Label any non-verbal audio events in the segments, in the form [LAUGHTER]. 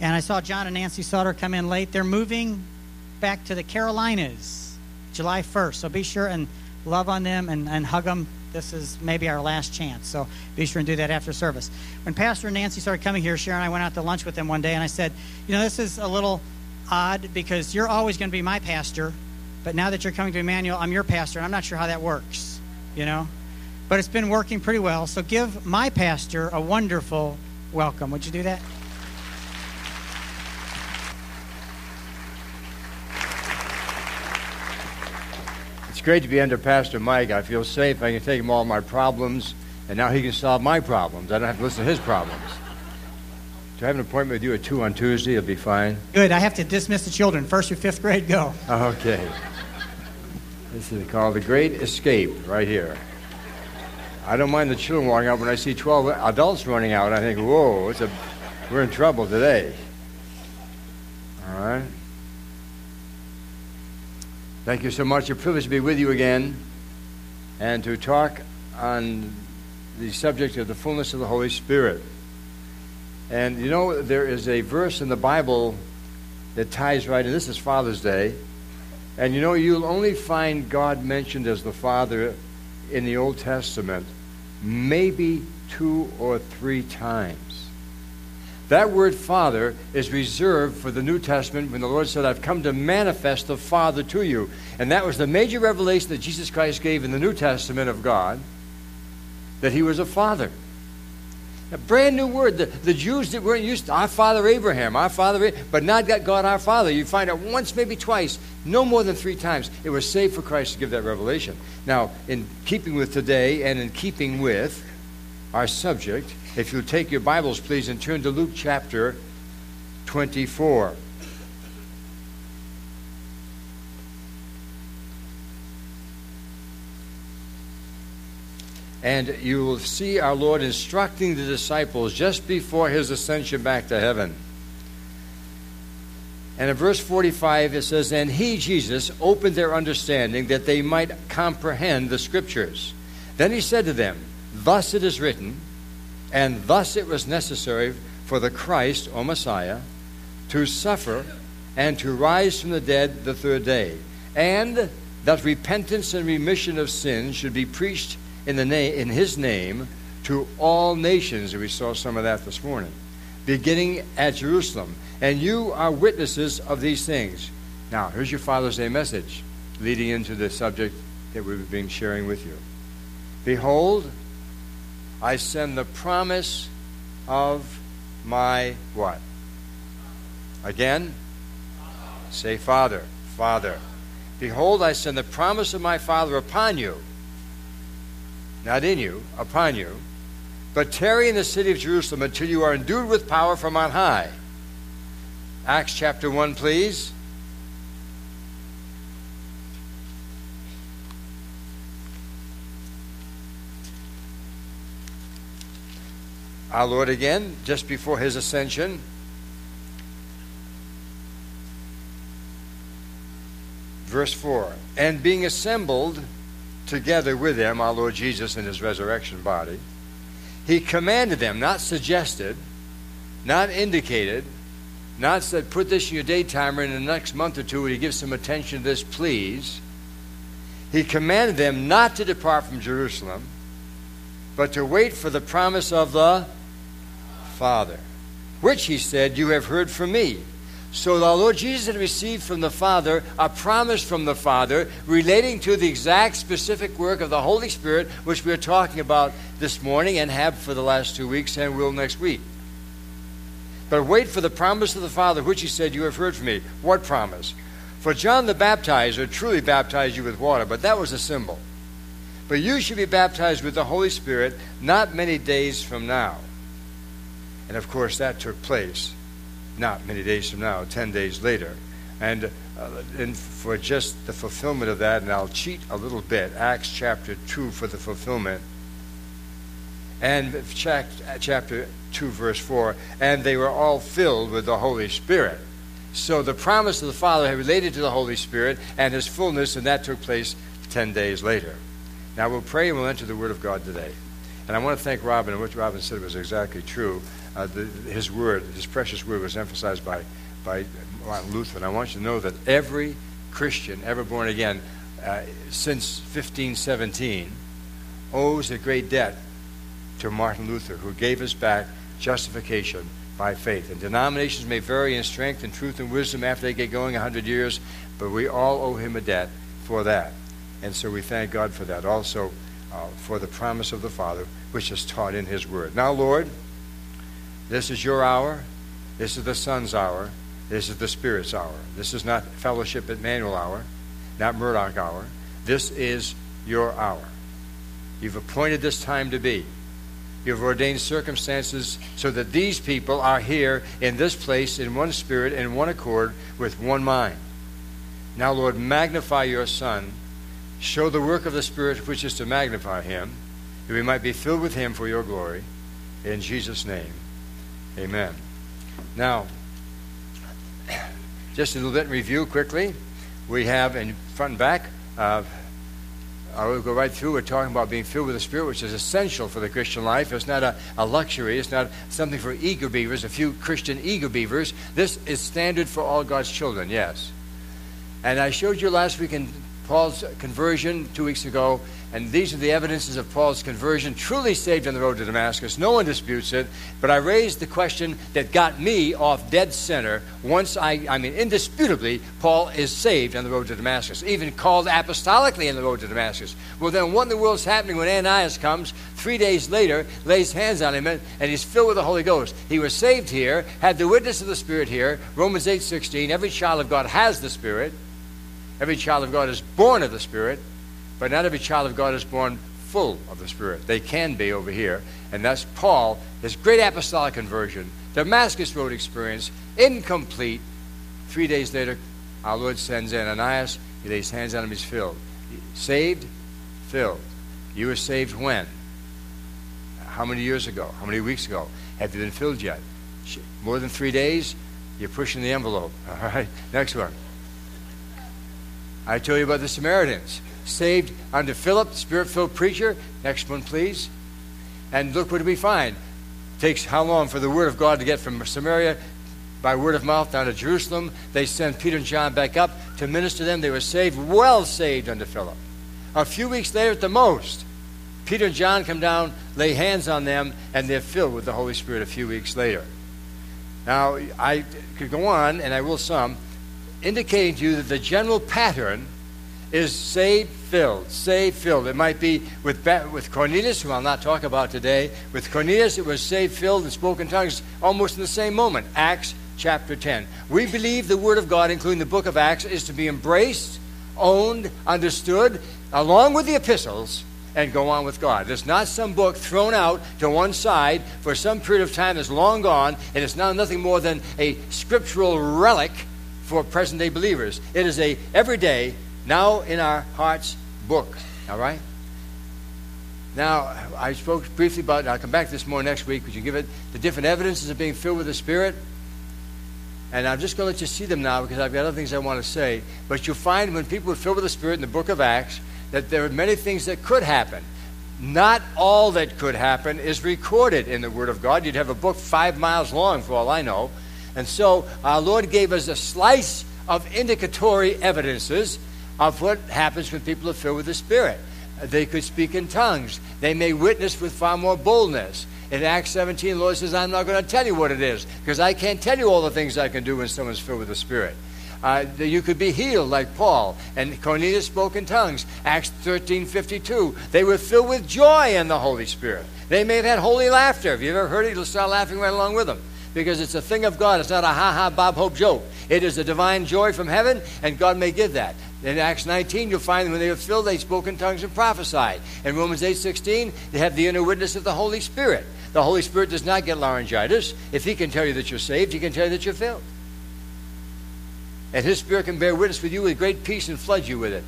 And I saw John and Nancy Sauter come in late. They're moving back to the Carolinas July 1st. So be sure and love on them and, and hug them. This is maybe our last chance. So be sure and do that after service. When Pastor and Nancy started coming here, Sharon and I went out to lunch with them one day, and I said, You know, this is a little odd because you're always going to be my pastor, but now that you're coming to Emmanuel, I'm your pastor, and I'm not sure how that works, you know? But it's been working pretty well. So give my pastor a wonderful welcome. Would you do that? It's great to be under Pastor Mike. I feel safe. I can take him all my problems, and now he can solve my problems. I don't have to listen to his problems. Do I have an appointment with you at 2 on Tuesday? It'll be fine. Good. I have to dismiss the children. First or fifth grade, go. [LAUGHS] Okay. This is called The Great Escape right here. I don't mind the children walking out. When I see 12 adults running out, I think, whoa, it's a, we're in trouble today. All right. Thank you so much. It's a privilege to be with you again and to talk on the subject of the fullness of the Holy Spirit. And you know, there is a verse in the Bible that ties right in. This is Father's Day. And you know, you'll only find God mentioned as the Father in the Old Testament maybe two or three times. That word Father is reserved for the New Testament when the Lord said, I've come to manifest the Father to you. And that was the major revelation that Jesus Christ gave in the New Testament of God, that he was a Father. A brand new word. The, the Jews that weren't used to our father Abraham, our father, but not got God our Father. You find it once, maybe twice, no more than three times. It was safe for Christ to give that revelation. Now, in keeping with today and in keeping with our subject, if you'll take your Bibles, please, and turn to Luke chapter 24. And you will see our Lord instructing the disciples just before his ascension back to heaven. And in verse 45, it says, And he, Jesus, opened their understanding that they might comprehend the Scriptures. Then he said to them, Thus it is written, and thus it was necessary for the Christ, or Messiah, to suffer and to rise from the dead the third day, and that repentance and remission of sins should be preached in, the na- in his name to all nations. We saw some of that this morning, beginning at Jerusalem. And you are witnesses of these things. Now, here's your Father's Day message, leading into the subject that we've been sharing with you. Behold, I send the promise of my what? Again? Say, Father, Father. Behold, I send the promise of my Father upon you. Not in you, upon you. But tarry in the city of Jerusalem until you are endued with power from on high. Acts chapter 1, please. Our Lord again, just before his ascension. Verse 4 And being assembled together with them, our Lord Jesus in his resurrection body, he commanded them, not suggested, not indicated, not said, put this in your day timer in the next month or two, would you give some attention to this, please? He commanded them not to depart from Jerusalem, but to wait for the promise of the Father, which he said, You have heard from me. So the Lord Jesus had received from the Father a promise from the Father relating to the exact specific work of the Holy Spirit, which we are talking about this morning and have for the last two weeks and will next week. But wait for the promise of the Father, which he said, You have heard from me. What promise? For John the Baptizer truly baptized you with water, but that was a symbol. But you should be baptized with the Holy Spirit not many days from now. And of course, that took place not many days from now, 10 days later. And, uh, and for just the fulfillment of that, and I'll cheat a little bit, Acts chapter 2 for the fulfillment. And chapter 2, verse 4, and they were all filled with the Holy Spirit. So the promise of the Father had related to the Holy Spirit and his fullness, and that took place 10 days later. Now we'll pray and we'll enter the Word of God today. And I want to thank Robin, and what Robin said was exactly true. Uh, the, his word, his precious word, was emphasized by, by Martin Luther. And I want you to know that every Christian ever born again uh, since 1517 owes a great debt to Martin Luther, who gave us back justification by faith. And denominations may vary in strength and truth and wisdom after they get going 100 years, but we all owe him a debt for that. And so we thank God for that. Also, uh, for the promise of the Father, which is taught in his word. Now, Lord, this is your hour. This is the Son's hour. This is the Spirit's hour. This is not Fellowship at Emmanuel hour, not Murdoch hour. This is your hour. You've appointed this time to be. You've ordained circumstances so that these people are here in this place in one spirit, in one accord, with one mind. Now, Lord, magnify your Son. Show the work of the Spirit which is to magnify him, that we might be filled with him for your glory. In Jesus' name, amen. Now, just a little bit in review quickly. We have in front and back, uh, I will go right through. We're talking about being filled with the Spirit, which is essential for the Christian life. It's not a, a luxury. It's not something for eager beavers, a few Christian eager beavers. This is standard for all God's children, yes. And I showed you last week in Paul's conversion two weeks ago, and these are the evidences of Paul's conversion, truly saved on the road to Damascus. No one disputes it, but I raised the question that got me off dead center. Once I, I mean, indisputably, Paul is saved on the road to Damascus, even called apostolically on the road to Damascus. Well, then what in the world is happening when Ananias comes three days later, lays hands on him, and he's filled with the Holy Ghost? He was saved here, had the witness of the Spirit here. Romans 8 16, every child of God has the Spirit. Every child of God is born of the Spirit, but not every child of God is born full of the Spirit. They can be over here. And that's Paul, his great apostolic conversion, Damascus Road experience, incomplete. Three days later, our Lord sends Ananias. He lays hands on him, he's filled. Saved, filled. You were saved when? How many years ago? How many weeks ago? Have you been filled yet? More than three days? You're pushing the envelope. [LAUGHS] All right, next one. I told you about the Samaritans. Saved under Philip, spirit filled preacher. Next one, please. And look what we find? takes how long for the word of God to get from Samaria by word of mouth down to Jerusalem? They send Peter and John back up to minister to them. They were saved, well saved under Philip. A few weeks later at the most, Peter and John come down, lay hands on them, and they're filled with the Holy Spirit a few weeks later. Now, I could go on, and I will some indicating to you that the general pattern is saved filled, saved filled. It might be with, with Cornelius, who I'll not talk about today. With Cornelius, it was saved filled and spoken tongues almost in the same moment. Acts chapter 10. We believe the Word of God, including the book of Acts, is to be embraced, owned, understood, along with the epistles, and go on with God. There's not some book thrown out to one side for some period of time that's long gone, and it's now nothing more than a scriptural relic for present day believers. It is a everyday, now in our hearts book. All right? Now, I spoke briefly about, I'll come back to this more next week, because you give it the different evidences of being filled with the Spirit. And I'm just going to let you see them now because I've got other things I want to say. But you'll find when people are filled with the Spirit in the book of Acts that there are many things that could happen. Not all that could happen is recorded in the Word of God. You'd have a book five miles long, for all I know. And so our Lord gave us a slice of indicatory evidences of what happens when people are filled with the Spirit. They could speak in tongues. They may witness with far more boldness. In Acts 17, the Lord says, I'm not going to tell you what it is because I can't tell you all the things I can do when someone's filled with the Spirit. Uh, you could be healed like Paul. And Cornelius spoke in tongues. Acts 13 52. They were filled with joy in the Holy Spirit. They may have had holy laughter. If you ever heard it? You'll start laughing right along with them because it's a thing of God. It's not a ha ha Bob Hope joke. It is a divine joy from heaven, and God may give that. In Acts 19, you'll find that when they were filled, they spoke in tongues and prophesied. In Romans 8 16, they have the inner witness of the Holy Spirit. The Holy Spirit does not get laryngitis. If He can tell you that you're saved, He can tell you that you're filled. And His Spirit can bear witness with you with great peace and flood you with it.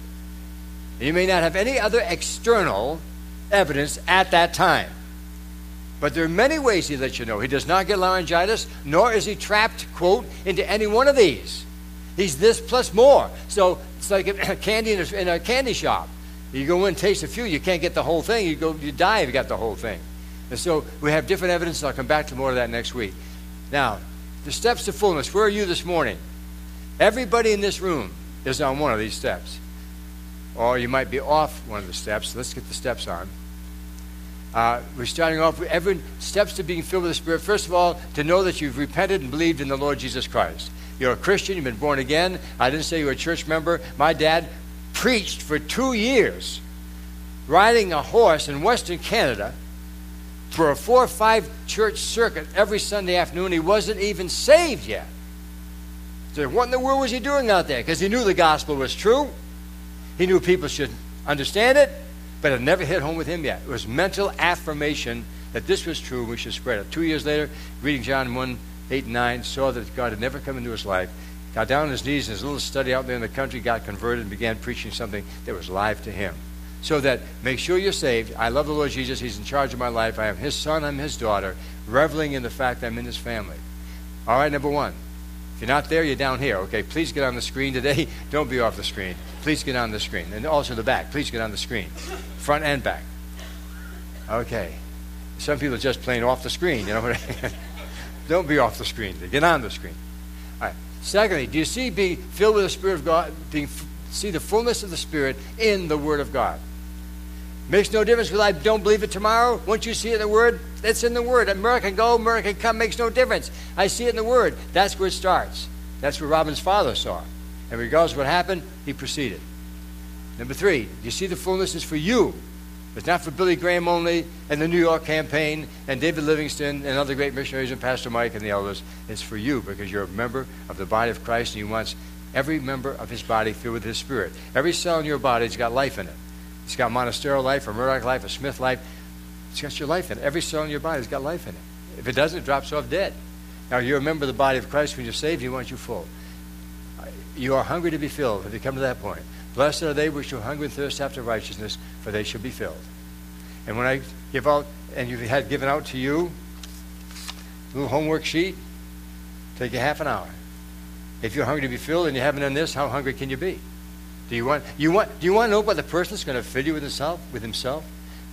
And you may not have any other external evidence at that time. But there are many ways he lets you know. He does not get laryngitis, nor is he trapped, quote, into any one of these. He's this plus more. So it's like a [COUGHS] candy in a, in a candy shop. You go in, taste a few, you can't get the whole thing. You go, you die if you got the whole thing. And so we have different evidence. I'll come back to more of that next week. Now, the steps to fullness. Where are you this morning? Everybody in this room is on one of these steps. Or you might be off one of the steps. Let's get the steps on. Uh, we're starting off with every steps to being filled with the Spirit. First of all, to know that you've repented and believed in the Lord Jesus Christ. You're a Christian, you've been born again. I didn't say you were a church member. My dad preached for two years riding a horse in Western Canada for a four or five church circuit every Sunday afternoon. He wasn't even saved yet. So, what in the world was he doing out there? Because he knew the gospel was true. He knew people should understand it, but it never hit home with him yet. It was mental affirmation that this was true we should spread it. Two years later, reading John 1 8 and 9, saw that God had never come into his life, got down on his knees in his little study out there in the country, got converted, and began preaching something that was live to him. So that make sure you're saved. I love the Lord Jesus. He's in charge of my life. I am his son, I'm his daughter, reveling in the fact that I'm in his family. All right, number one. If you're not there, you're down here. Okay, please get on the screen today. [LAUGHS] Don't be off the screen. Please get on the screen. And also the back. Please get on the screen. Front and back. Okay. Some people are just playing off the screen, you know. [LAUGHS] Don't be off the screen. Get on the screen. All right. Secondly, do you see being filled with the Spirit of God, being see the fullness of the Spirit in the Word of God? Makes no difference whether I don't believe it tomorrow. Once you see it in the Word, it's in the Word. America go, America come, makes no difference. I see it in the Word. That's where it starts. That's where Robin's father saw. And regardless of what happened, he proceeded. Number three, do you see the fullness is for you. It's not for Billy Graham only and the New York campaign and David Livingstone and other great missionaries and Pastor Mike and the elders. It's for you because you're a member of the body of Christ and he wants every member of his body filled with his spirit. Every cell in your body has got life in it. It's got Monastero life, a Murdoch life, a Smith life. It's got your life in it. Every cell in your body has got life in it. If it doesn't, it drops off dead. Now, you're a member of the body of Christ when you're saved, he wants you full. You are hungry to be filled. Have you come to that point? Blessed are they which shall hunger and thirst after righteousness, for they shall be filled. And when I give out, and you've had given out to you, little homework sheet, take you half an hour. If you're hungry to be filled and you haven't done this, how hungry can you be? Do you want, you want, do you want to know about the person is going to fill you with himself? With himself?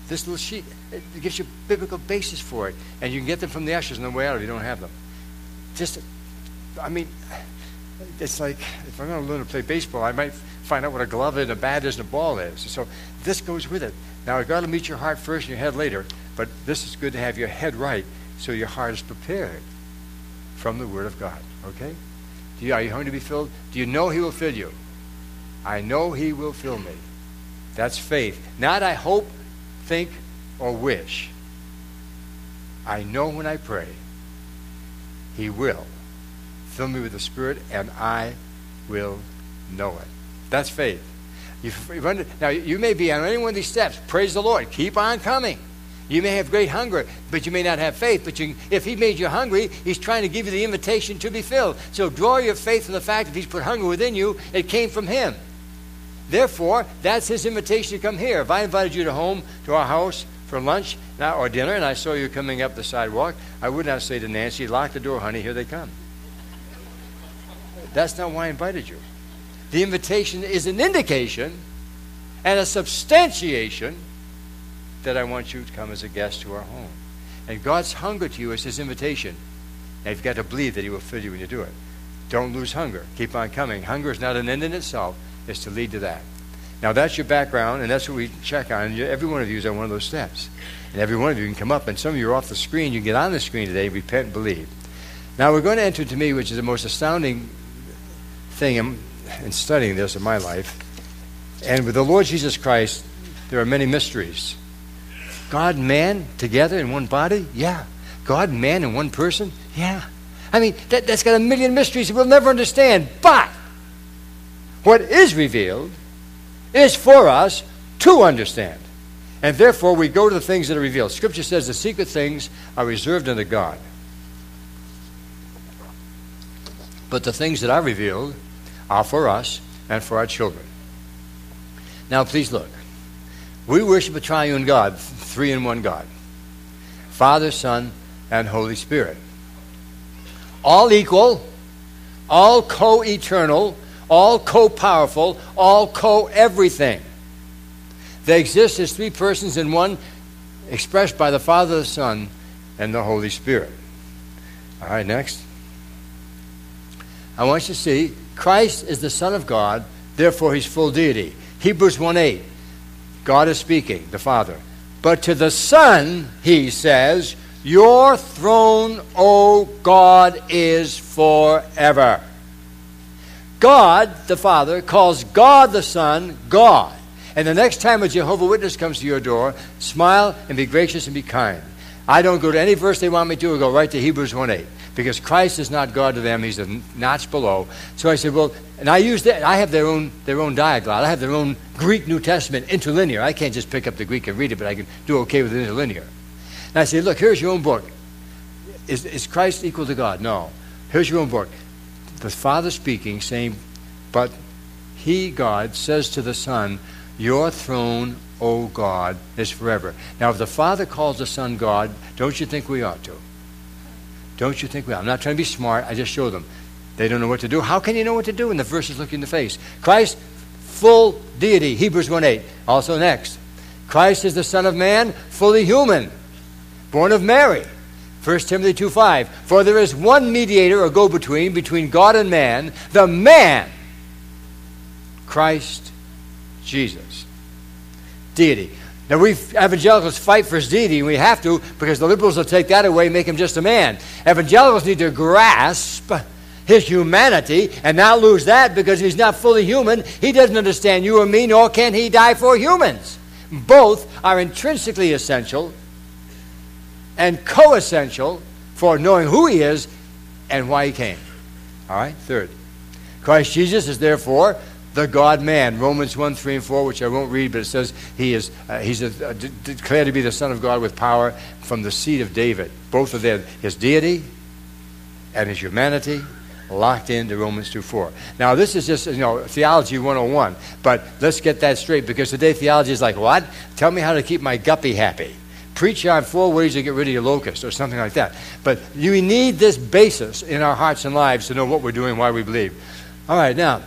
This little sheet it gives you a biblical basis for it, and you can get them from the ushers on the way out if you don't have them. Just, I mean, it's like if I'm going to learn to play baseball, I might find out what a glove and a bat is and a ball is. So this goes with it. Now, I've got to meet your heart first and your head later, but this is good to have your head right so your heart is prepared from the Word of God. Okay? Do you, are you hungry to be filled? Do you know He will fill you? I know he will fill me. That's faith. Not I hope, think, or wish. I know when I pray, he will fill me with the Spirit, and I will know it. That's faith. You've, now, you may be on any one of these steps. Praise the Lord. Keep on coming. You may have great hunger, but you may not have faith. But you, if He made you hungry, He's trying to give you the invitation to be filled. So draw your faith from the fact that He's put hunger within you, it came from Him. Therefore, that's his invitation to come here. If I invited you to home, to our house, for lunch now, or dinner, and I saw you coming up the sidewalk, I would not say to Nancy, lock the door, honey, here they come. That's not why I invited you. The invitation is an indication and a substantiation that I want you to come as a guest to our home. And God's hunger to you is his invitation. And you've got to believe that he will fill you when you do it. Don't lose hunger. Keep on coming. Hunger is not an end in itself it's to lead to that. Now, that's your background, and that's what we check on. Every one of you is on one of those steps. And every one of you can come up, and some of you are off the screen. You can get on the screen today, repent and believe. Now, we're going to enter to me, which is the most astounding thing in studying this in my life. And with the Lord Jesus Christ, there are many mysteries. God and man together in one body? Yeah. God and man in one person? Yeah. I mean, that, that's got a million mysteries we'll never understand. But what is revealed is for us to understand. And therefore, we go to the things that are revealed. Scripture says the secret things are reserved unto God. But the things that are revealed are for us and for our children. Now, please look. We worship a triune God, three in one God Father, Son, and Holy Spirit. All equal, all co eternal, all co powerful, all co everything. They exist as three persons in one expressed by the Father, the Son, and the Holy Spirit. All right, next. I want you to see Christ is the Son of God, therefore he's full deity. Hebrews 1 8. God is speaking, the Father. But to the Son, he says, Your throne, O God, is forever. God, the Father, calls God the Son God. And the next time a Jehovah Witness comes to your door, smile and be gracious and be kind. I don't go to any verse they want me to, I go right to Hebrews 1 8. Because Christ is not God to them, He's a notch below. So I said, Well, and I use that, I have their own, their own Diaglott. I have their own Greek New Testament interlinear. I can't just pick up the Greek and read it, but I can do okay with the interlinear. And I said, Look, here's your own book. Is, is Christ equal to God? No. Here's your own book. The Father speaking, saying, But He, God, says to the Son, Your throne, O God, is forever. Now, if the Father calls the Son God, don't you think we ought to? Don't you think we ought? I'm not trying to be smart. I just show them. They don't know what to do. How can you know what to do when the verses look you in the face? Christ, full deity, Hebrews 1 8. Also, next. Christ is the Son of Man, fully human, born of Mary. 1 Timothy 2 5. For there is one mediator or go between between God and man, the man, Christ Jesus. Deity. Now, we evangelicals fight for his deity, and we have to because the liberals will take that away and make him just a man. Evangelicals need to grasp his humanity and not lose that because he's not fully human. He doesn't understand you or me, nor can he die for humans. Both are intrinsically essential and co essential for knowing who he is and why he came. All right, third. Christ Jesus is therefore the God man. Romans 1, 3, and 4, which I won't read, but it says he is, uh, he's a, uh, declared to be the Son of God with power from the seed of David. Both of them, his deity and his humanity locked into Romans 2, 4. Now, this is just, you know, theology 101, but let's get that straight because today theology is like, what? Tell me how to keep my guppy happy. Preach on four ways to get rid of your locust or something like that. But you need this basis in our hearts and lives to know what we're doing, why we believe. All right, now,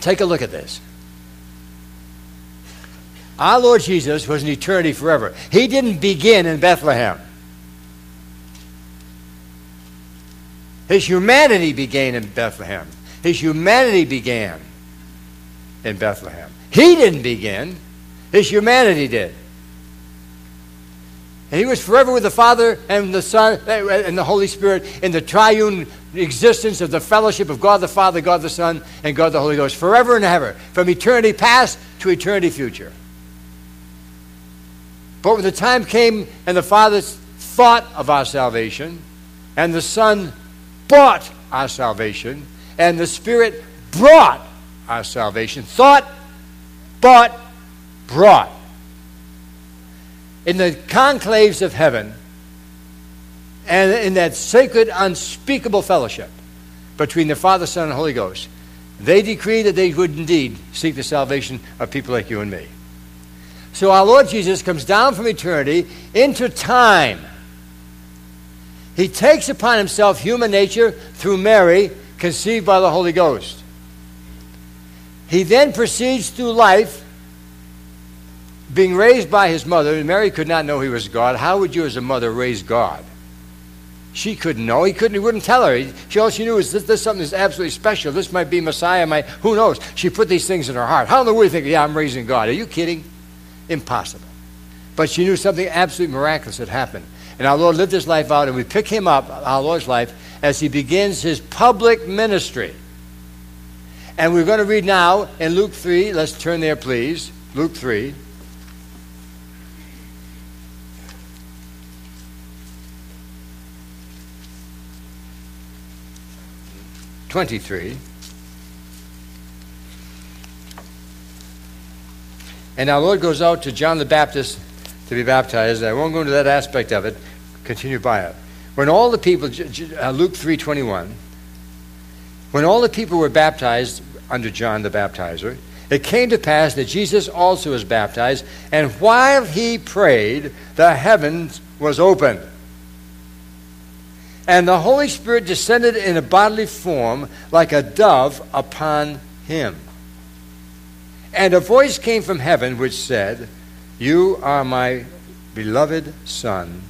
Take a look at this. Our Lord Jesus was in eternity forever. He didn't begin in Bethlehem. His humanity began in Bethlehem. His humanity began in Bethlehem. He didn't begin, his humanity did. And he was forever with the Father and the Son and the Holy Spirit in the triune existence of the fellowship of God the Father, God the Son, and God the Holy Ghost, forever and ever, from eternity past to eternity future. But when the time came and the Father thought of our salvation, and the Son bought our salvation, and the Spirit brought our salvation, thought, bought, brought in the conclaves of heaven and in that sacred, unspeakable fellowship between the Father, Son, and Holy Ghost, they decreed that they would indeed seek the salvation of people like you and me. So our Lord Jesus comes down from eternity into time. He takes upon himself human nature through Mary, conceived by the Holy Ghost. He then proceeds through life being raised by his mother, Mary could not know he was God. How would you, as a mother, raise God? She couldn't know. He couldn't. He wouldn't tell her. She all she knew is this, this something that's absolutely special. This might be Messiah. Might who knows? She put these things in her heart. How in the world do you think? Yeah, I'm raising God. Are you kidding? Impossible. But she knew something absolutely miraculous had happened. And our Lord lived his life out, and we pick him up, our Lord's life, as he begins his public ministry. And we're going to read now in Luke 3. Let's turn there, please. Luke 3. 23. And our Lord goes out to John the Baptist to be baptized. I won't go into that aspect of it. Continue by it. When all the people, uh, Luke 3.21, when all the people were baptized under John the Baptizer, it came to pass that Jesus also was baptized, and while he prayed, the heavens was opened and the Holy Spirit descended in a bodily form like a dove upon him. And a voice came from heaven which said, You are my beloved Son,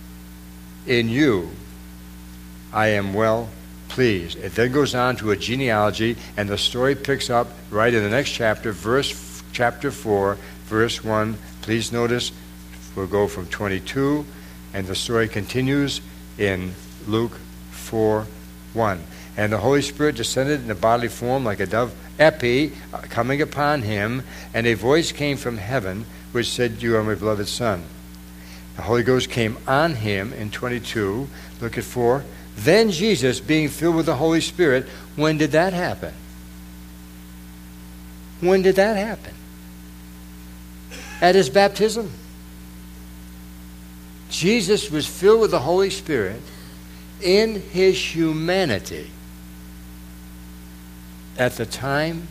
in you I am well pleased. It then goes on to a genealogy, and the story picks up right in the next chapter, verse chapter 4, verse 1. Please notice we'll go from 22, and the story continues in Luke 4 1. And the Holy Spirit descended in a bodily form like a dove, epi, coming upon him, and a voice came from heaven which said, You are my beloved Son. The Holy Ghost came on him in 22. Look at 4. Then Jesus, being filled with the Holy Spirit, when did that happen? When did that happen? At his baptism. Jesus was filled with the Holy Spirit in his humanity at the time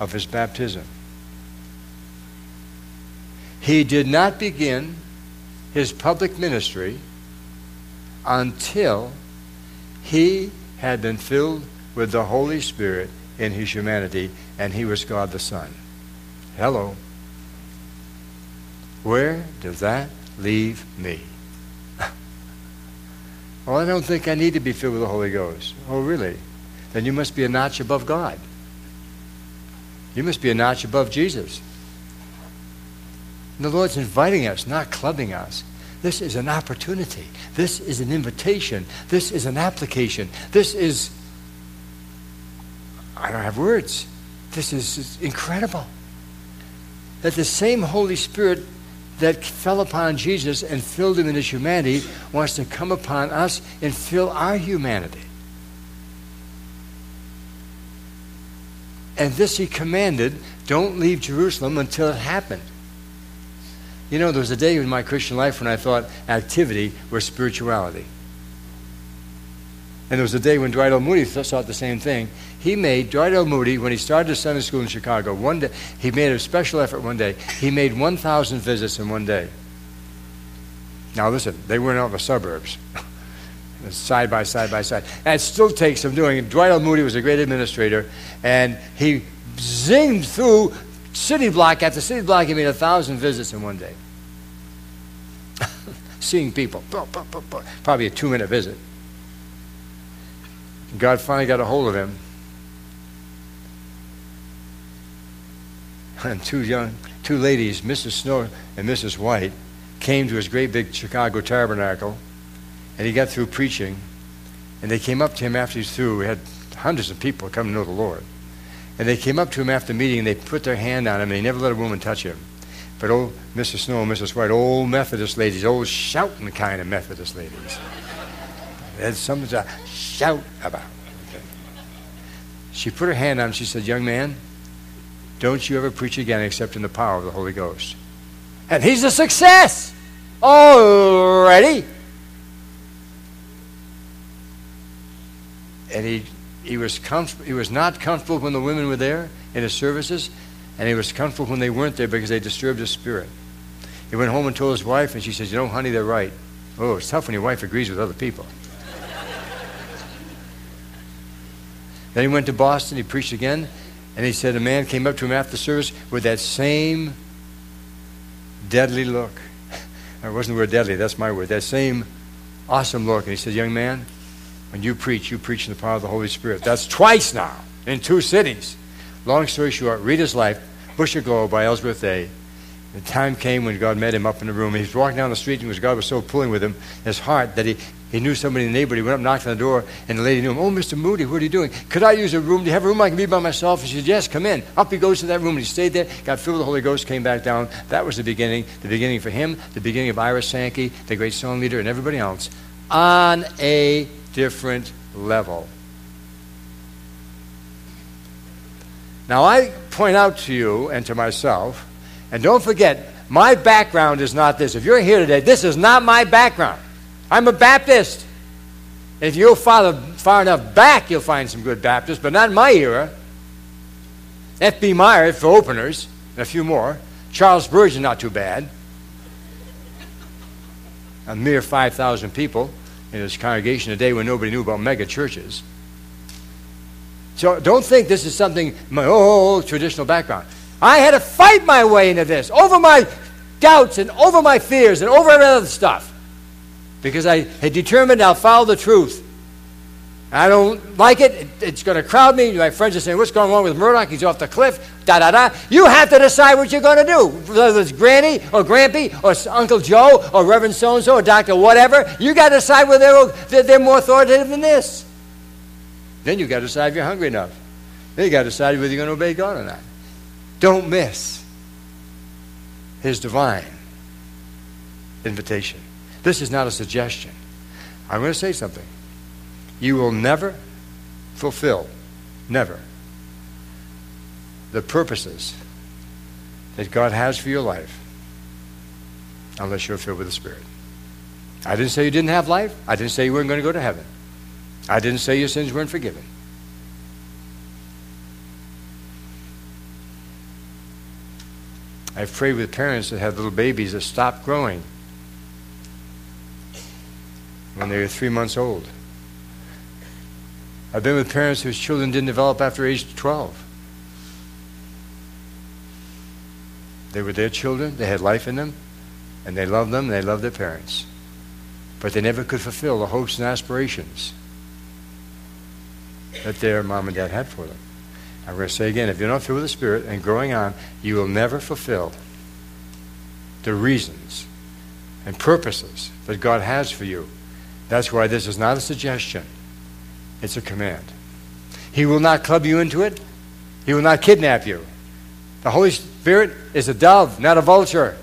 of his baptism. He did not begin his public ministry until he had been filled with the Holy Spirit in his humanity and he was God the Son. Hello. Where does that leave me? Well, I don't think I need to be filled with the Holy Ghost. Oh, really? Then you must be a notch above God. You must be a notch above Jesus. And the Lord's inviting us, not clubbing us. This is an opportunity. This is an invitation. This is an application. This is, I don't have words. This is incredible. That the same Holy Spirit that fell upon Jesus and filled him in his humanity wants to come upon us and fill our humanity. And this he commanded don't leave Jerusalem until it happened. You know, there was a day in my Christian life when I thought activity was spirituality. And there was a day when Dwight L. Moody thought the same thing. He made, Dwight L. Moody, when he started a Sunday school in Chicago, one day, he made a special effort one day. He made 1,000 visits in one day. Now listen, they weren't out in the suburbs. [LAUGHS] side by side by side. And it still takes some doing. Dwight L. Moody was a great administrator, and he zinged through city block after city block. He made a thousand visits in one day. [LAUGHS] Seeing people, probably a two minute visit. God finally got a hold of him. And two young, two ladies, Mrs. Snow and Mrs. White, came to his great big Chicago tabernacle, and he got through preaching, and they came up to him after he's through. We had hundreds of people come to know the Lord. And they came up to him after the meeting and they put their hand on him and they never let a woman touch him. But old Mrs. Snow and Mrs. White, old Methodist ladies, old shouting kind of Methodist ladies. There's something to shout about. She put her hand on him. She said, Young man, don't you ever preach again except in the power of the Holy Ghost. And he's a success already. And he he was, comf- he was not comfortable when the women were there in his services, and he was comfortable when they weren't there because they disturbed his spirit. He went home and told his wife, and she says, You know, honey, they're right. Oh, it's tough when your wife agrees with other people. [LAUGHS] then he went to Boston, he preached again, and he said a man came up to him after service with that same deadly look. [LAUGHS] It wasn't the word deadly, that's my word. That same awesome look. And he said, Young man, when you preach, you preach in the power of the Holy Spirit. That's twice now in two cities. Long story short, read his life, Bush Aglow by Ellsworth Day. The time came when God met him up in the room. He was walking down the street and God was so pulling with him, his heart, that he, he knew somebody in the neighborhood. He went up, knocked on the door, and the lady knew him. Oh, Mr. Moody, what are you doing? Could I use a room? Do you have a room I can be by myself? She said, Yes, come in. Up he goes to that room, and he stayed there, got filled with the Holy Ghost, came back down. That was the beginning. The beginning for him, the beginning of Ira Sankey, the great song leader, and everybody else, on a different level. Now, I point out to you and to myself, and don't forget, my background is not this. If you're here today, this is not my background. I'm a Baptist. If you go far, enough back, you'll find some good Baptists, but not in my era. F.B. Meyer for openers, and a few more. Charles Spurgeon, not too bad. A mere 5,000 people in his congregation a day when nobody knew about mega churches. So don't think this is something, my oh, traditional background. I had to fight my way into this over my doubts and over my fears and over other stuff. Because I had determined I'll follow the truth. I don't like it. It's going to crowd me. My friends are saying, What's going on with Murdoch? He's off the cliff. Da da da. You have to decide what you're going to do. Whether it's Granny or Grampy or Uncle Joe or Reverend so and so or Doctor whatever. You got to decide whether they're, they're more authoritative than this. Then you got to decide if you're hungry enough. Then you got to decide whether you're going to obey God or not. Don't miss His divine invitation. This is not a suggestion. I'm going to say something. You will never fulfill, never, the purposes that God has for your life unless you're filled with the Spirit. I didn't say you didn't have life. I didn't say you weren't going to go to heaven. I didn't say your sins weren't forgiven. I've prayed with parents that had little babies that stopped growing when they were three months old. I've been with parents whose children didn't develop after age 12. They were their children, they had life in them, and they loved them, and they loved their parents. But they never could fulfill the hopes and aspirations that their mom and dad had for them. I'm going to say again if you're not filled with the Spirit and growing on, you will never fulfill the reasons and purposes that God has for you. That's why this is not a suggestion, it's a command. He will not club you into it, He will not kidnap you. The Holy Spirit is a dove, not a vulture.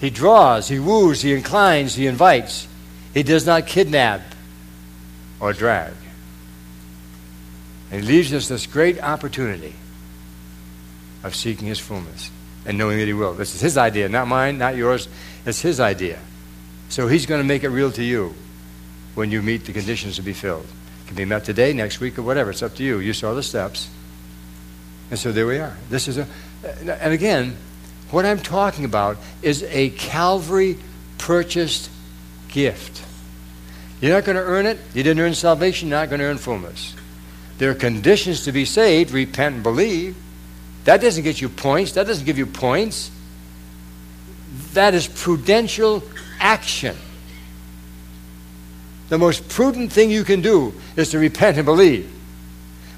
He draws, He woos, He inclines, He invites. He does not kidnap or drag. And he leaves us this great opportunity of seeking his fullness and knowing that he will. This is his idea, not mine, not yours. It's his idea. So he's going to make it real to you when you meet the conditions to be filled. It can be met today, next week, or whatever. It's up to you. You saw the steps. And so there we are. This is a, and again, what I'm talking about is a Calvary purchased gift. You're not going to earn it. You didn't earn salvation. You're not going to earn fullness. There are conditions to be saved repent and believe. That doesn't get you points. That doesn't give you points. That is prudential action. The most prudent thing you can do is to repent and believe.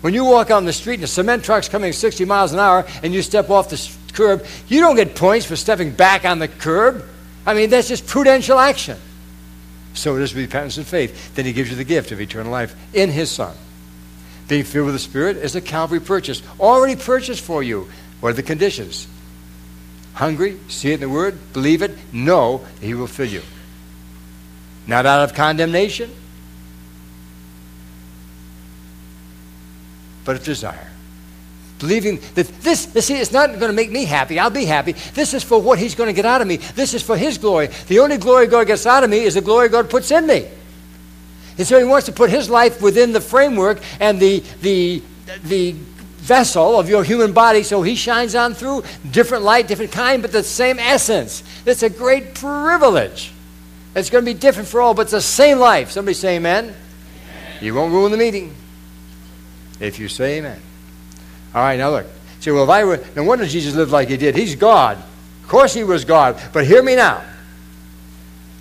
When you walk on the street and a cement truck's coming 60 miles an hour and you step off the curb, you don't get points for stepping back on the curb. I mean, that's just prudential action. So it is repentance and faith. Then he gives you the gift of eternal life in his Son. Being filled with the Spirit is a Calvary purchase, already purchased for you. What are the conditions? Hungry, see it in the Word, believe it, know He will fill you. Not out of condemnation, but of desire. Believing that this, see, it's not going to make me happy. I'll be happy. This is for what He's going to get out of me. This is for His glory. The only glory God gets out of me is the glory God puts in me. And so he wants to put his life within the framework and the, the, the vessel of your human body so he shines on through. Different light, different kind, but the same essence. It's a great privilege. It's going to be different for all, but it's the same life. Somebody say amen. amen. You won't ruin the meeting if you say amen. All right, now look. See, well, if I were, no wonder Jesus lived like he did. He's God. Of course he was God. But hear me now.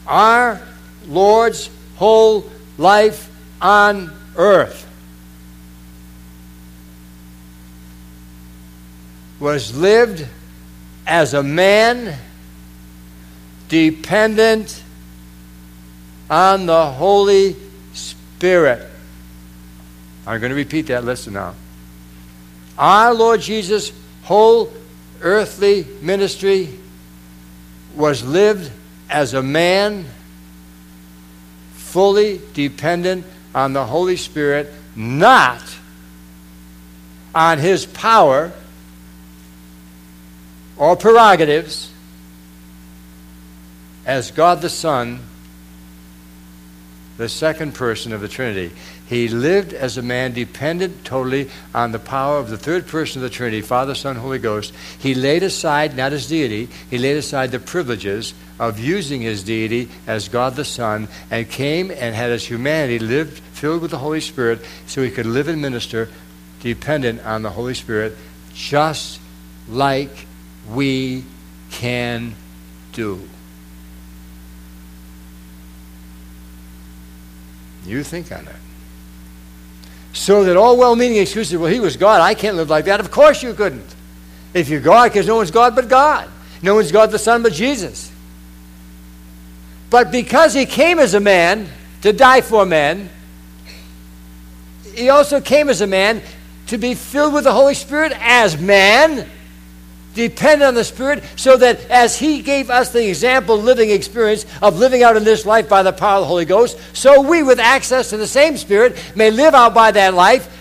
Our Lord's whole life on earth was lived as a man dependent on the Holy Spirit. I'm going to repeat that. Listen now. Our Lord Jesus' whole earthly ministry was lived as a man fully dependent on the Holy Spirit, not on his power or prerogatives as God the Son, the second person of the Trinity. He lived as a man dependent totally on the power of the third person of the Trinity, Father, Son, Holy Ghost. He laid aside not his deity, he laid aside the privileges of using his deity as God the Son and came and had his humanity lived filled with the Holy Spirit so he could live and minister dependent on the Holy Spirit, just like we can do. You think on that. So that all well meaning excuses, well, he was God, I can't live like that. Of course you couldn't. If you're God, because no one's God but God. No one's God the Son but Jesus. But because he came as a man to die for men, he also came as a man to be filled with the Holy Spirit as man depend on the Spirit so that as He gave us the example living experience of living out in this life by the power of the Holy Ghost, so we, with access to the same Spirit, may live out by that life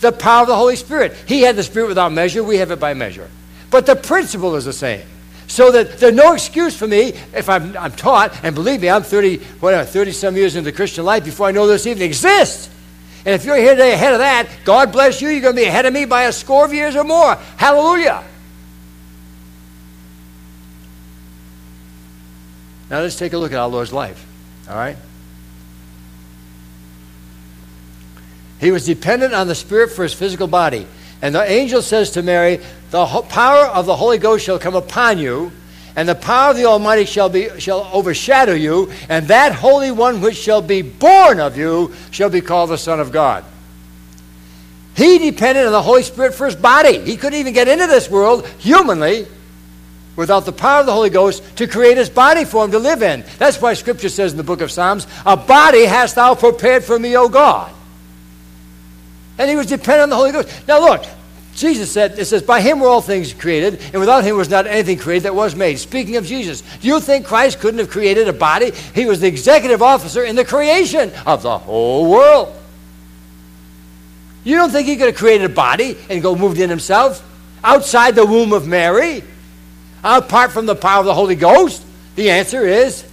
the power of the Holy Spirit. He had the Spirit without measure, we have it by measure. But the principle is the same. So that there's no excuse for me if I'm, I'm taught, and believe me, I'm 30, whatever, 30 some years into the Christian life before I know this even exists. And if you're here today ahead of that, God bless you, you're going to be ahead of me by a score of years or more. Hallelujah. Now let's take a look at our Lord's life. All right? He was dependent on the Spirit for his physical body. And the angel says to Mary, The power of the Holy Ghost shall come upon you, and the power of the Almighty shall, be, shall overshadow you, and that Holy One which shall be born of you shall be called the Son of God. He depended on the Holy Spirit for his body. He couldn't even get into this world humanly without the power of the Holy Ghost to create his body for him to live in. That's why Scripture says in the book of Psalms, A body hast thou prepared for me, O God. And he was dependent on the Holy Ghost. Now look, Jesus said, it says, By him were all things created, and without him was not anything created that was made. Speaking of Jesus, do you think Christ couldn't have created a body? He was the executive officer in the creation of the whole world. You don't think he could have created a body and go moved in himself outside the womb of Mary? Apart from the power of the Holy Ghost? The answer is,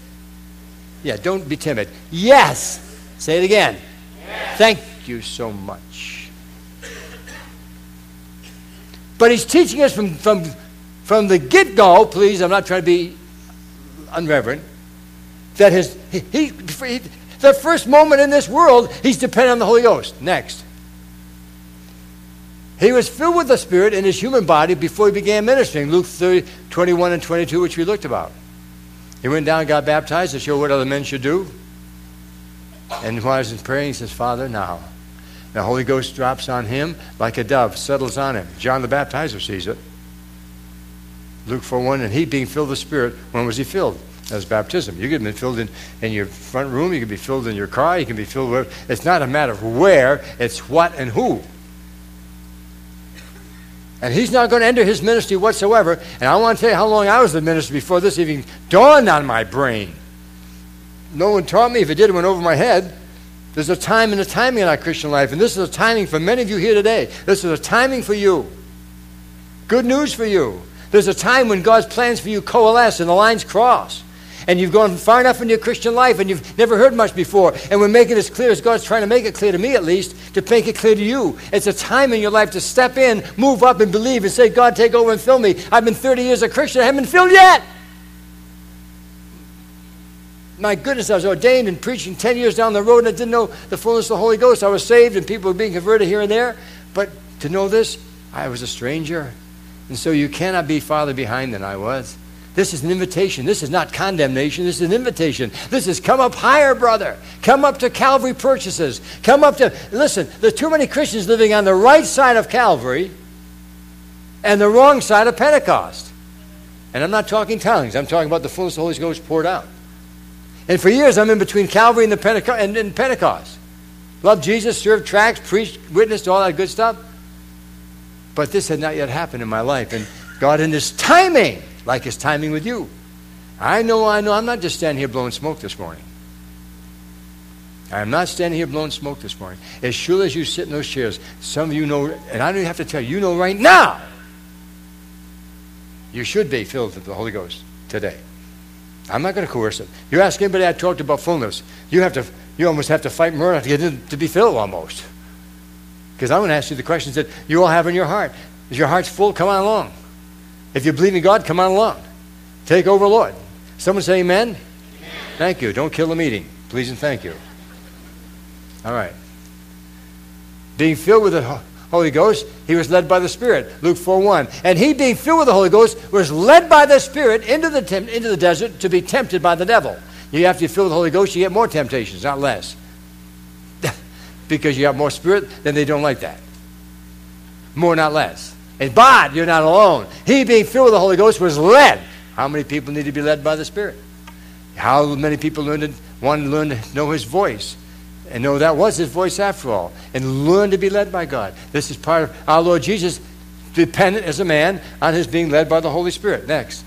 yeah, don't be timid. Yes. Say it again. Yes. Thank you so much. But he's teaching us from, from, from the get go, please, I'm not trying to be unreverent, that his, he, he, the first moment in this world, he's dependent on the Holy Ghost. Next. He was filled with the Spirit in his human body before he began ministering. Luke 30, 21 and 22, which we looked about. He went down and got baptized to show what other men should do. And while he was praying, he says, Father, now. The Holy Ghost drops on him like a dove, settles on him. John the Baptizer sees it. Luke 4 1, and he being filled with the Spirit, when was he filled? As baptism. You could be filled in, in your front room, you can be filled in your car, you can be filled with. It's not a matter of where, it's what and who. And he's not going to enter his ministry whatsoever. And I want to tell you how long I was the minister before this even dawned on my brain. No one taught me. If it did, it went over my head. There's a time and a timing in our Christian life. And this is a timing for many of you here today. This is a timing for you. Good news for you. There's a time when God's plans for you coalesce and the lines cross and you've gone far enough in your Christian life and you've never heard much before, and we're making it as clear as God's trying to make it clear to me at least, to make it clear to you. It's a time in your life to step in, move up, and believe and say, God, take over and fill me. I've been 30 years a Christian, I haven't been filled yet. My goodness, I was ordained and preaching 10 years down the road and I didn't know the fullness of the Holy Ghost. I was saved and people were being converted here and there. But to know this, I was a stranger. And so you cannot be farther behind than I was. This is an invitation. This is not condemnation. This is an invitation. This is come up higher, brother. Come up to Calvary purchases. Come up to, listen, there's too many Christians living on the right side of Calvary and the wrong side of Pentecost. And I'm not talking tongues. I'm talking about the fullness of the Holy Ghost poured out. And for years, I'm in between Calvary and, the Penteco- and, and Pentecost. Love Jesus, served tracts, preached, witnessed, all that good stuff. But this had not yet happened in my life. And God, in His timing, like his timing with you. I know, I know, I'm not just standing here blowing smoke this morning. I'm not standing here blowing smoke this morning. As sure as you sit in those chairs, some of you know, and I don't even have to tell you, you know right now, you should be filled with the Holy Ghost today. I'm not going to coerce it. You ask anybody I talked about fullness, you have to, you almost have to fight murder to get in, to be filled almost. Because I'm going to ask you the questions that you all have in your heart. Is your heart full? Come on along. If you believe in God, come on along. Take over, Lord. Someone say amen? amen. Thank you. Don't kill the meeting. Please and thank you. All right. Being filled with the Holy Ghost, he was led by the Spirit. Luke 4 1. And he, being filled with the Holy Ghost, was led by the Spirit into the, temp- into the desert to be tempted by the devil. You have to be filled with the Holy Ghost, you get more temptations, not less. [LAUGHS] because you have more Spirit, then they don't like that. More, not less. And but you're not alone. He, being filled with the Holy Ghost, was led. How many people need to be led by the Spirit? How many people learned to, one learn to know his voice? and know that was his voice after all, and learn to be led by God. This is part of our Lord Jesus, dependent as a man on his being led by the Holy Spirit. Next.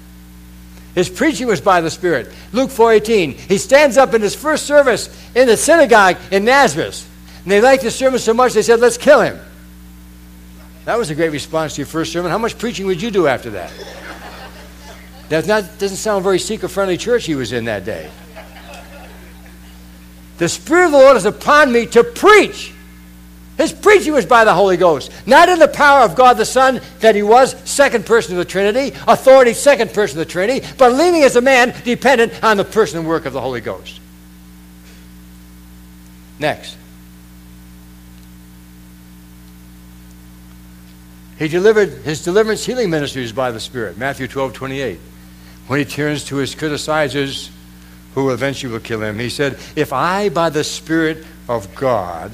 His preaching was by the Spirit. Luke 4.18, he stands up in his first service in the synagogue in Nazareth. And they liked the sermon so much they said, let's kill him. That was a great response to your first sermon. How much preaching would you do after that? That doesn't sound very seeker-friendly church he was in that day. The Spirit of the Lord is upon me to preach. His preaching was by the Holy Ghost, not in the power of God the Son that he was, second person of the Trinity, authority, second person of the Trinity, but leaning as a man dependent on the person and work of the Holy Ghost. Next. He delivered his deliverance healing ministries by the Spirit, Matthew 12, 28. When he turns to his criticizers, who eventually will kill him. He said, If I, by the Spirit of God,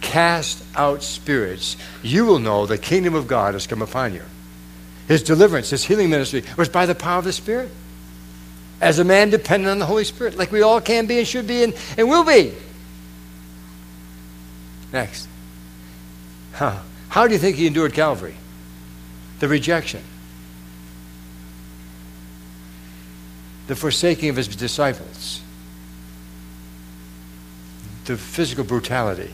cast out spirits, you will know the kingdom of God has come upon you. His deliverance, his healing ministry was by the power of the Spirit. As a man dependent on the Holy Spirit, like we all can be and should be and, and will be. Next. Huh. How do you think he endured Calvary? The rejection. the forsaking of his disciples, the physical brutality,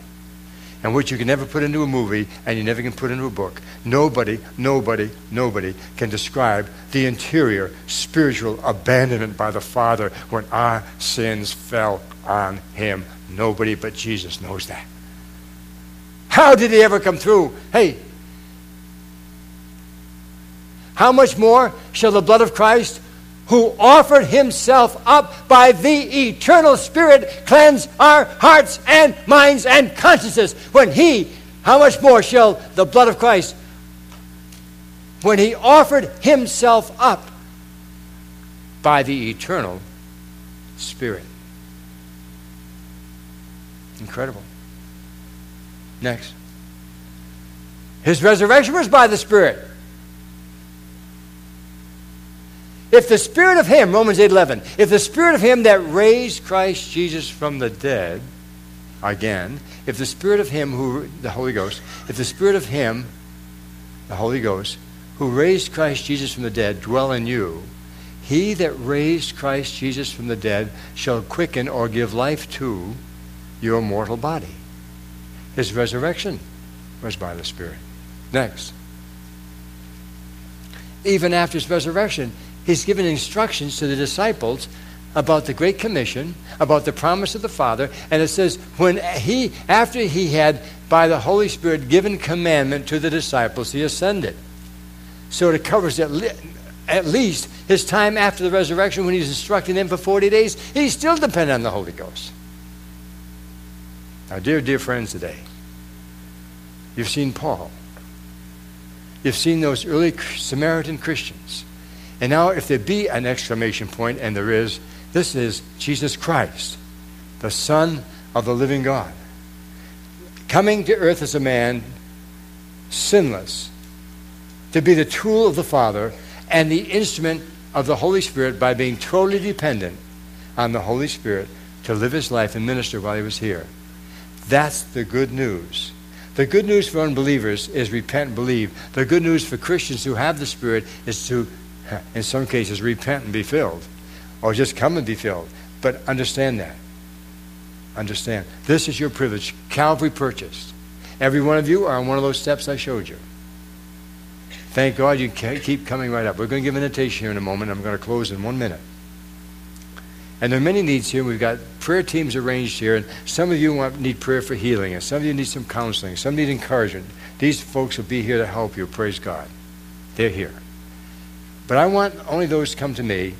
and which you can never put into a movie and you never can put into a book. Nobody, nobody, nobody can describe the interior spiritual abandonment by the Father when our sins fell on him. Nobody but Jesus knows that. How did he ever come through? Hey, how much more shall the blood of Christ who offered himself up by the eternal Spirit, cleanse our hearts and minds and consciences. When he, how much more shall the blood of Christ, when he offered himself up by the eternal Spirit? Incredible. Next. His resurrection was by the Spirit. If the spirit of him, Romans 8:11, if the spirit of him that raised Christ Jesus from the dead, again, if the spirit of him who the Holy Ghost, if the spirit of him, the Holy Ghost, who raised Christ Jesus from the dead dwell in you, he that raised Christ Jesus from the dead shall quicken or give life to your mortal body. His resurrection was by the Spirit. Next. Even after his resurrection, he's given instructions to the disciples about the Great Commission, about the promise of the Father, and it says, when he, after he had, by the Holy Spirit, given commandment to the disciples, he ascended. So it covers at, le- at least his time after the resurrection when he's instructing them for 40 days. He's still dependent on the Holy Ghost. Now, dear, dear friends today, you've seen Paul. You've seen those early Samaritan Christians and now, if there be an exclamation point, and there is, this is Jesus Christ, the Son of the living God, coming to earth as a man, sinless, to be the tool of the Father and the instrument of the Holy Spirit by being totally dependent on the Holy Spirit to live his life and minister while he was here. That's the good news. The good news for unbelievers is repent and believe. The good news for Christians who have the Spirit is to in some cases, repent and be filled, or just come and be filled. But understand that. Understand. This is your privilege. Calvary purchased. Every one of you are on one of those steps I showed you. Thank God you keep coming right up. We're going to give an invitation here in a moment. I'm going to close in one minute. And there are many needs here. We've got prayer teams arranged here, and some of you want, need prayer for healing, and some of you need some counseling, some need encouragement. These folks will be here to help you. Praise God. They're here. But I want only those to come to me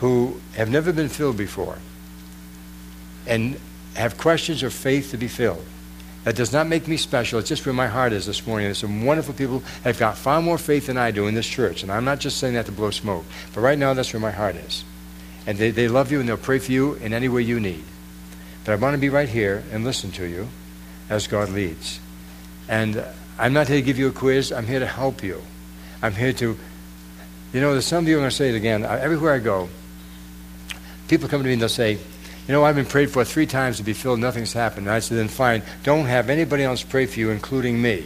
who have never been filled before and have questions or faith to be filled. That does not make me special. It's just where my heart is this morning. There's some wonderful people that have got far more faith than I do in this church. And I'm not just saying that to blow smoke. But right now, that's where my heart is. And they, they love you and they'll pray for you in any way you need. But I want to be right here and listen to you as God leads. And I'm not here to give you a quiz. I'm here to help you. I'm here to, you know, there's some of you, I'm going to say it again. Everywhere I go, people come to me and they'll say, you know, I've been prayed for three times to be filled, nothing's happened. And I said, then fine, don't have anybody else pray for you, including me.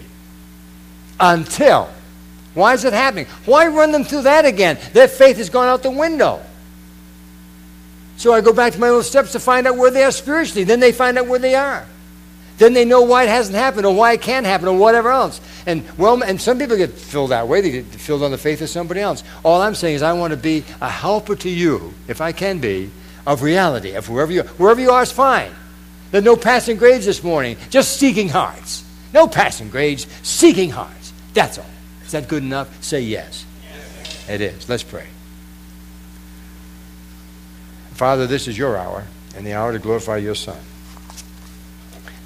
Until. Why is it happening? Why run them through that again? Their faith has gone out the window. So I go back to my little steps to find out where they are spiritually. Then they find out where they are. Then they know why it hasn't happened or why it can't happen or whatever else. And well, and some people get filled that way. They get filled on the faith of somebody else. All I'm saying is I want to be a helper to you, if I can be, of reality, of wherever you are. Wherever you are is fine. There's no passing grades this morning, just seeking hearts. No passing grades, seeking hearts. That's all. Is that good enough? Say yes. yes. It is. Let's pray. Father, this is your hour and the hour to glorify your Son.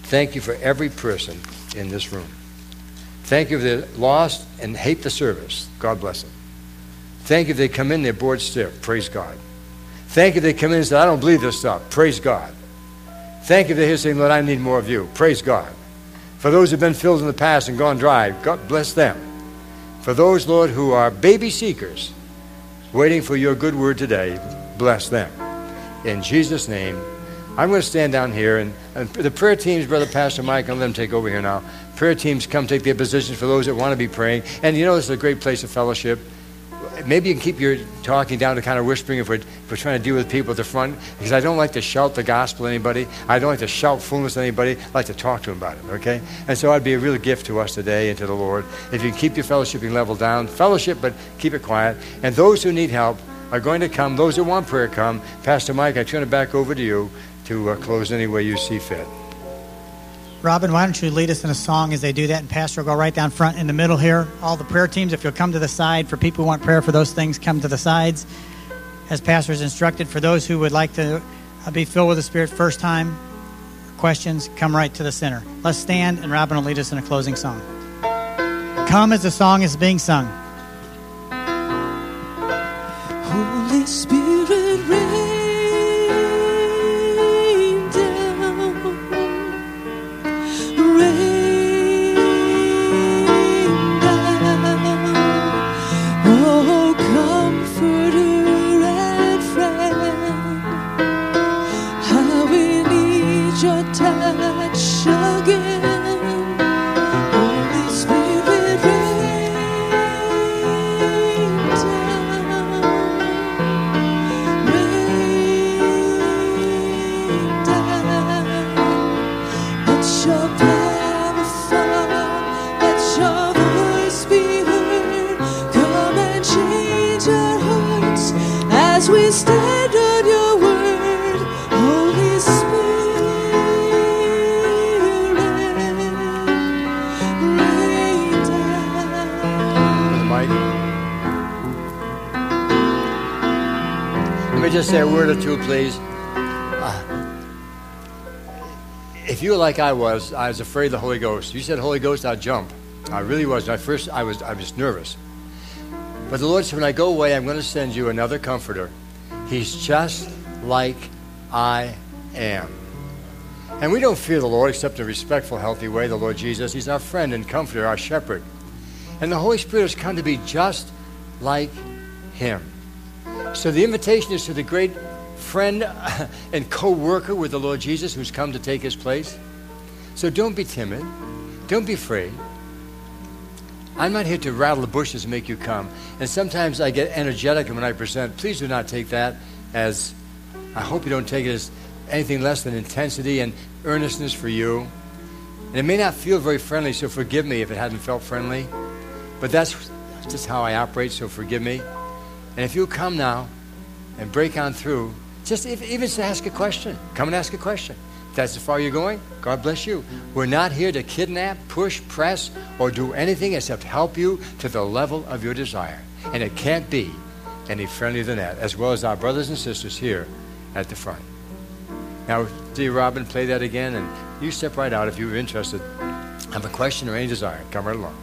Thank you for every person in this room. Thank you if they're lost and hate the service. God bless them. Thank you if they come in, they're bored stiff. Praise God. Thank you if they come in and say, I don't believe this stuff. Praise God. Thank you if they're here saying, Lord, I need more of you. Praise God. For those who've been filled in the past and gone dry, God bless them. For those, Lord, who are baby seekers, waiting for your good word today, bless them. In Jesus' name, I'm going to stand down here, and, and the prayer teams, Brother Pastor Mike, I'm going to take over here now. Prayer teams come take their positions for those that want to be praying. And you know, this is a great place of fellowship maybe you can keep your talking down to kind of whispering if we're, if we're trying to deal with people at the front, because I don't like to shout the gospel to anybody. I don't like to shout fullness to anybody. I like to talk to them about it, okay? And so it'd be a real gift to us today and to the Lord. If you can keep your fellowshipping level down, fellowship, but keep it quiet. And those who need help are going to come. Those who want prayer come. Pastor Mike, I turn it back over to you to uh, close any way you see fit. Robin, why don't you lead us in a song as they do that? And Pastor will go right down front in the middle here. All the prayer teams, if you'll come to the side, for people who want prayer for those things, come to the sides. As Pastor is instructed, for those who would like to uh, be filled with the Spirit first time, questions, come right to the center. Let's stand, and Robin will lead us in a closing song. Come as the song is being sung. Just say a word or two, please? Uh, if you were like I was, I was afraid of the Holy Ghost. You said Holy Ghost, I'd jump. I really was. At first, I was, I was nervous. But the Lord said, when I go away, I'm going to send you another comforter. He's just like I am. And we don't fear the Lord except in a respectful, healthy way, the Lord Jesus. He's our friend and comforter, our shepherd. And the Holy Spirit has come to be just like Him. So the invitation is to the great friend [LAUGHS] and co worker with the Lord Jesus who's come to take his place. So don't be timid. Don't be afraid. I'm not here to rattle the bushes and make you come. And sometimes I get energetic when I present. Please do not take that as, I hope you don't take it as anything less than intensity and earnestness for you. And it may not feel very friendly, so forgive me if it hadn't felt friendly. But that's just how I operate, so forgive me. And if you come now and break on through, just if, even to ask a question, come and ask a question. If that's as far you're going, God bless you. We're not here to kidnap, push, press, or do anything except help you to the level of your desire. And it can't be any friendlier than that, as well as our brothers and sisters here at the front. Now, dear Robin, play that again, and you step right out if you're interested. Have a question or any desire. Come right along.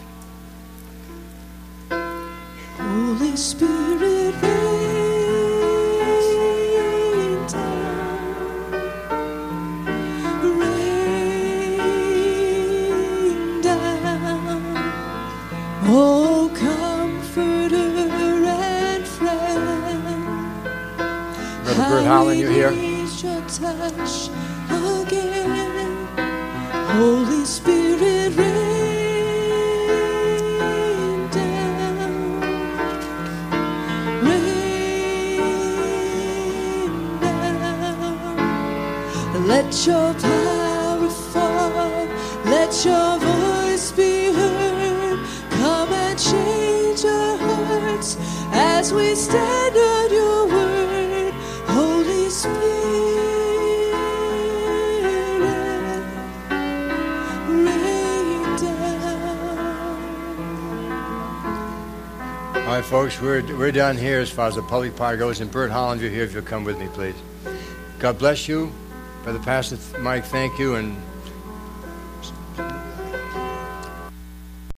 Holy Spirit. touch folks. We're, we're down here as far as the public part goes. And Bert Hollinger you're here if you'll come with me, please. God bless you. Brother Pastor Mike, thank you. And